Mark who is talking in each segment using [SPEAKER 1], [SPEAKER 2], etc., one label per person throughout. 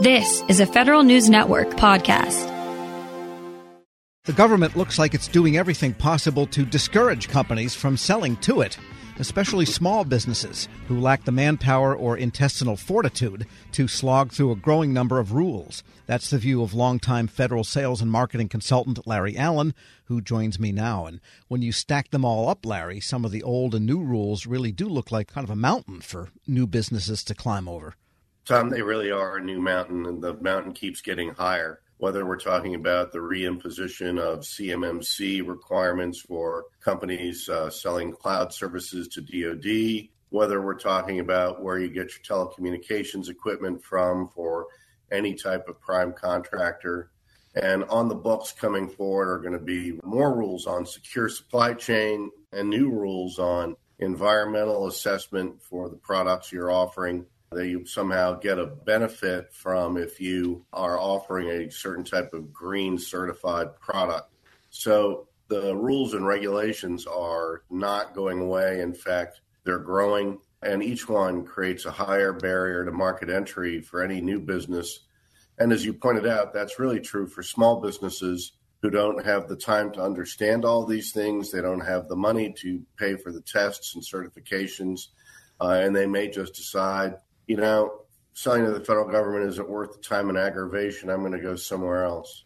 [SPEAKER 1] This is a Federal News Network podcast.
[SPEAKER 2] The government looks like it's doing everything possible to discourage companies from selling to it, especially small businesses who lack the manpower or intestinal fortitude to slog through a growing number of rules. That's the view of longtime federal sales and marketing consultant Larry Allen, who joins me now. And when you stack them all up, Larry, some of the old and new rules really do look like kind of a mountain for new businesses to climb over.
[SPEAKER 3] Tom, they really are a new mountain, and the mountain keeps getting higher. Whether we're talking about the reimposition of CMMC requirements for companies uh, selling cloud services to DoD, whether we're talking about where you get your telecommunications equipment from for any type of prime contractor. And on the books coming forward are going to be more rules on secure supply chain and new rules on environmental assessment for the products you're offering you somehow get a benefit from if you are offering a certain type of green certified product. So the rules and regulations are not going away. In fact, they're growing, and each one creates a higher barrier to market entry for any new business. And as you pointed out, that's really true for small businesses who don't have the time to understand all these things. They don't have the money to pay for the tests and certifications. Uh, and they may just decide you know, selling to the federal government isn't worth the time and aggravation. I'm going to go somewhere else.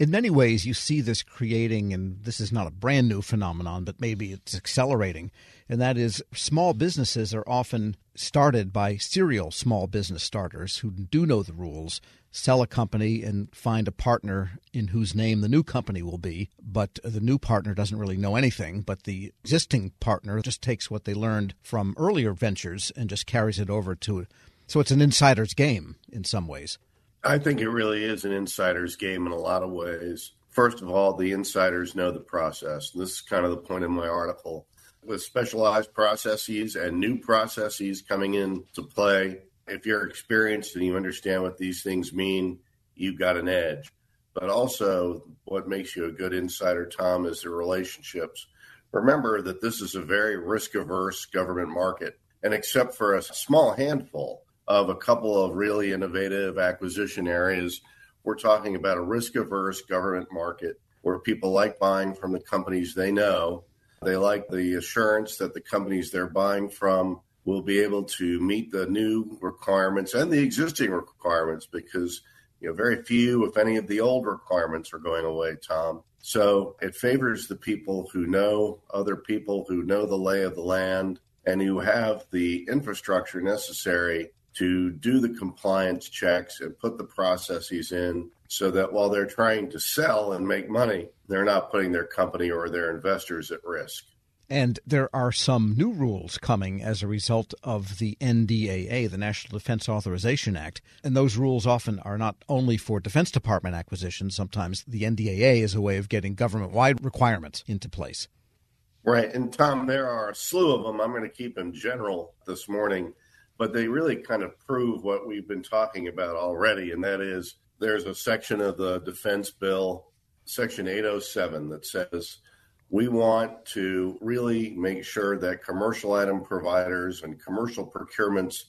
[SPEAKER 2] In many ways, you see this creating, and this is not a brand new phenomenon, but maybe it's accelerating, and that is small businesses are often started by serial small business starters who do know the rules, sell a company, and find a partner in whose name the new company will be. But the new partner doesn't really know anything, but the existing partner just takes what they learned from earlier ventures and just carries it over to it. So it's an insider's game in some ways.
[SPEAKER 3] I think it really is an insider's game in a lot of ways. First of all, the insiders know the process. This is kind of the point of my article. With specialized processes and new processes coming into play, if you're experienced and you understand what these things mean, you've got an edge. But also, what makes you a good insider, Tom, is the relationships. Remember that this is a very risk averse government market. And except for a small handful of a couple of really innovative acquisition areas, we're talking about a risk averse government market where people like buying from the companies they know. They like the assurance that the companies they're buying from will be able to meet the new requirements and the existing requirements because you know very few if any of the old requirements are going away tom so it favors the people who know other people who know the lay of the land and who have the infrastructure necessary to do the compliance checks and put the processes in so that while they're trying to sell and make money, they're not putting their company or their investors at risk.
[SPEAKER 2] And there are some new rules coming as a result of the NDAA, the National Defense Authorization Act. And those rules often are not only for Defense Department acquisitions, sometimes the NDAA is a way of getting government wide requirements into place.
[SPEAKER 3] Right. And Tom, there are a slew of them. I'm going to keep them general this morning, but they really kind of prove what we've been talking about already. And that is there's a section of the defense bill, Section 807, that says we want to really make sure that commercial item providers and commercial procurements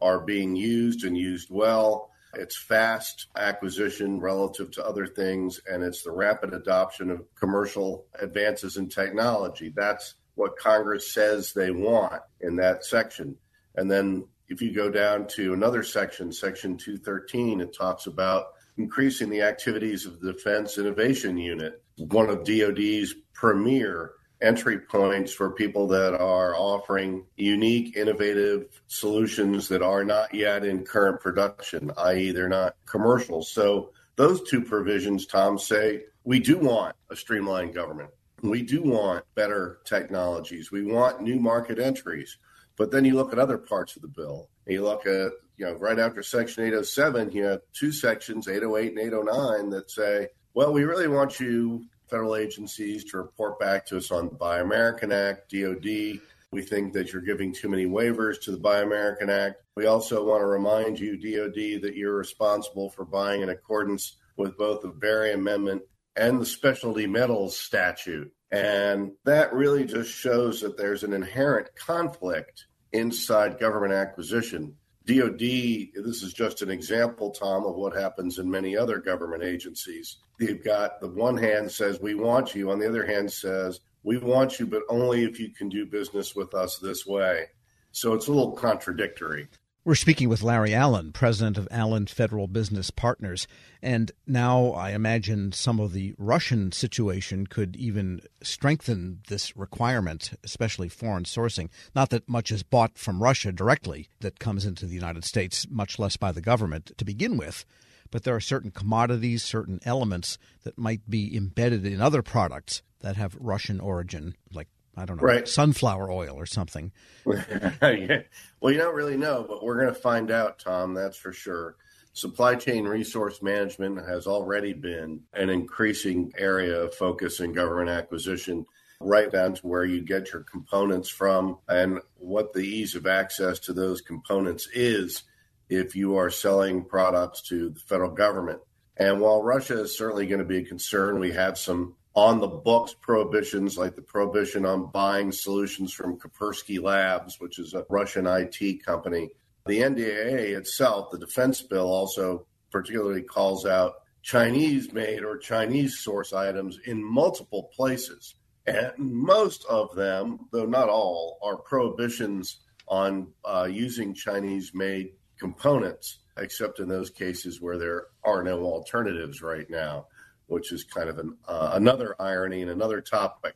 [SPEAKER 3] are being used and used well. It's fast acquisition relative to other things, and it's the rapid adoption of commercial advances in technology. That's what Congress says they want in that section. And then if you go down to another section, Section 213, it talks about increasing the activities of the Defense Innovation Unit, one of DoD's premier entry points for people that are offering unique, innovative solutions that are not yet in current production, i.e., they're not commercial. So, those two provisions, Tom, say we do want a streamlined government. We do want better technologies. We want new market entries. But then you look at other parts of the bill, and you look at, you know, right after Section 807, you have two sections, 808 and 809, that say, well, we really want you, federal agencies, to report back to us on the Buy American Act, DOD. We think that you're giving too many waivers to the Buy American Act. We also want to remind you, DOD, that you're responsible for buying in accordance with both the Berry Amendment and the Specialty Metals Statute. And that really just shows that there's an inherent conflict inside government acquisition DOD, this is just an example, Tom, of what happens in many other government agencies. They've got the one hand says, We want you, on the other hand says, We want you, but only if you can do business with us this way. So it's a little contradictory.
[SPEAKER 2] We're speaking with Larry Allen, president of Allen Federal Business Partners. And now I imagine some of the Russian situation could even strengthen this requirement, especially foreign sourcing. Not that much is bought from Russia directly that comes into the United States, much less by the government to begin with. But there are certain commodities, certain elements that might be embedded in other products that have Russian origin, like I don't know, right. sunflower oil or something.
[SPEAKER 3] yeah. Well, you don't really know, but we're going to find out, Tom, that's for sure. Supply chain resource management has already been an increasing area of focus in government acquisition, right down to where you get your components from and what the ease of access to those components is if you are selling products to the federal government. And while Russia is certainly going to be a concern, we have some on the books prohibitions like the prohibition on buying solutions from Kaspersky Labs, which is a Russian IT company. The NDAA itself, the defense bill, also particularly calls out Chinese made or Chinese source items in multiple places. And most of them, though not all, are prohibitions on uh, using Chinese made components, except in those cases where there are no alternatives right now which is kind of an, uh, another irony and another topic.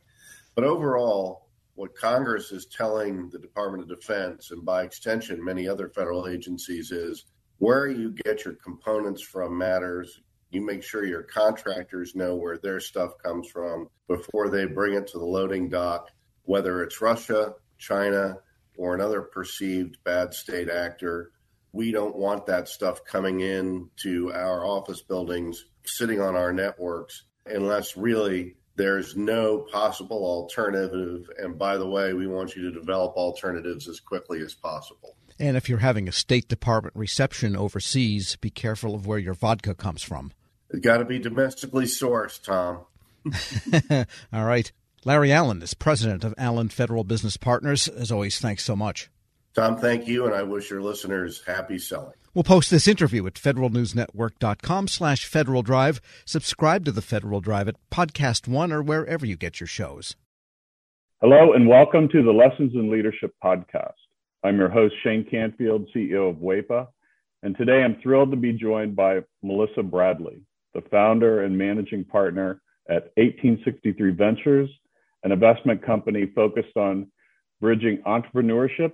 [SPEAKER 3] But overall, what Congress is telling the Department of Defense, and by extension, many other federal agencies, is where you get your components from matters. You make sure your contractors know where their stuff comes from before they bring it to the loading dock, whether it's Russia, China, or another perceived bad state actor. We don't want that stuff coming in to our office buildings sitting on our networks unless really there's no possible alternative. And by the way, we want you to develop alternatives as quickly as possible.
[SPEAKER 2] And if you're having a State Department reception overseas, be careful of where your vodka comes from.
[SPEAKER 3] It's got to be domestically sourced, Tom.
[SPEAKER 2] All right. Larry Allen is president of Allen Federal Business Partners. As always, thanks so much.
[SPEAKER 3] Tom, thank you, and I wish your listeners happy selling.
[SPEAKER 2] We'll post this interview at federalnewsnetwork.com slash Federal Drive. Subscribe to the Federal Drive at Podcast One or wherever you get your shows.
[SPEAKER 4] Hello, and welcome to the Lessons in Leadership podcast. I'm your host, Shane Canfield, CEO of WEPA, and today I'm thrilled to be joined by Melissa Bradley, the founder and managing partner at 1863 Ventures, an investment company focused on bridging entrepreneurship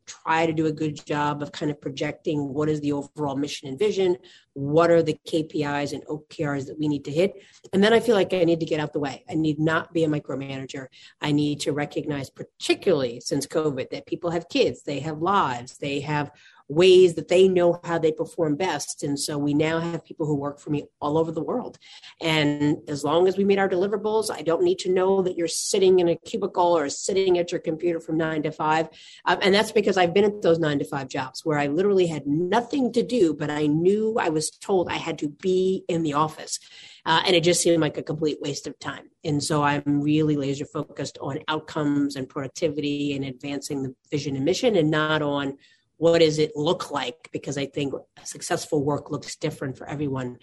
[SPEAKER 5] try to do a good job of kind of projecting what is the overall mission and vision, what are the KPIs and OKRs that we need to hit. And then I feel like I need to get out the way. I need not be a micromanager. I need to recognize, particularly since COVID, that people have kids, they have lives, they have ways that they know how they perform best. And so we now have people who work for me all over the world. And as long as we meet our deliverables, I don't need to know that you're sitting in a cubicle or sitting at your computer from nine to five. Um, and that's because I've been at those nine to five jobs where I literally had nothing to do, but I knew I was told I had to be in the office. Uh, and it just seemed like a complete waste of time. And so I'm really laser focused on outcomes and productivity and advancing the vision and mission and not on what does it look like because i think successful work looks different for everyone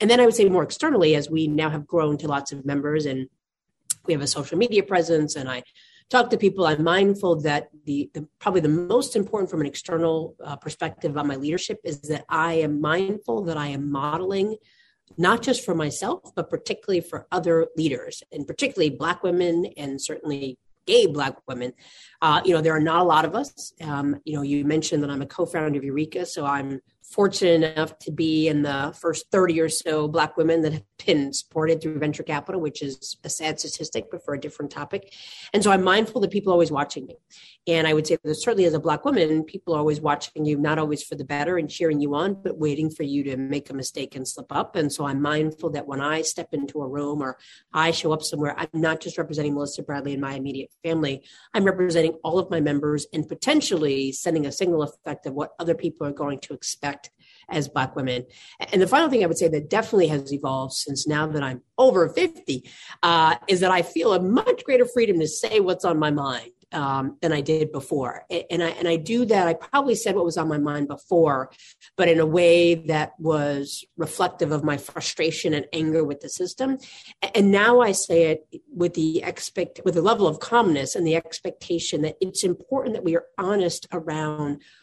[SPEAKER 5] and then i would say more externally as we now have grown to lots of members and we have a social media presence and i talk to people. I'm mindful that the, the probably the most important from an external uh, perspective about my leadership is that i am mindful that i am modeling not just for myself but particularly for other leaders and particularly black women and certainly gay black women uh, you know there are not a lot of us um, you know you mentioned that i'm a co-founder of Ureeka so i'm fortunate enough to be in the first 30 or so Black women that have been supported through venture capital, which is a sad statistic, but for a different topic. And so I'm mindful that people are always watching me. And I would say that certainly as a Black woman, people are always watching you, not always for the better and cheering you on, but waiting for you to make a mistake and slip up. And so I'm mindful that when I step into a room or I show up somewhere, I'm not just representing Melissa Bradley and my immediate family, I'm representing all of my members and potentially sending a signal effect of what other people are going to expect as Black women. And the final thing I would say that definitely has evolved since now that I'm over 50 uh, is that I feel a much greater freedom to say what's on my mind. Um, than I did before, and I and I do that. I probably said what was on my mind before, but in a way that was reflective of my frustration and anger with the system. And now I say it with the expect with the level of calmness and the expectation that it's important that we are honest around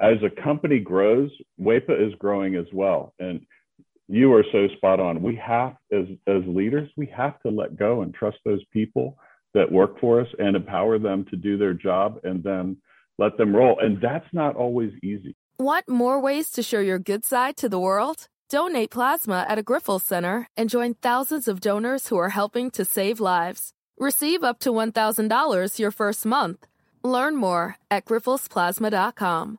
[SPEAKER 4] as a company grows, WEPA is growing as well. And you are so spot on. We have, as, as leaders, we have to let go and trust those people that work for us and empower them to do their job and then let them roll. And that's not always easy.
[SPEAKER 6] Want more ways to show your good side to the world? Donate plasma at a Grifols Center and join thousands of donors who are helping to save lives. Receive up to $1,000 your first month. Learn more at grifolsplasma.com.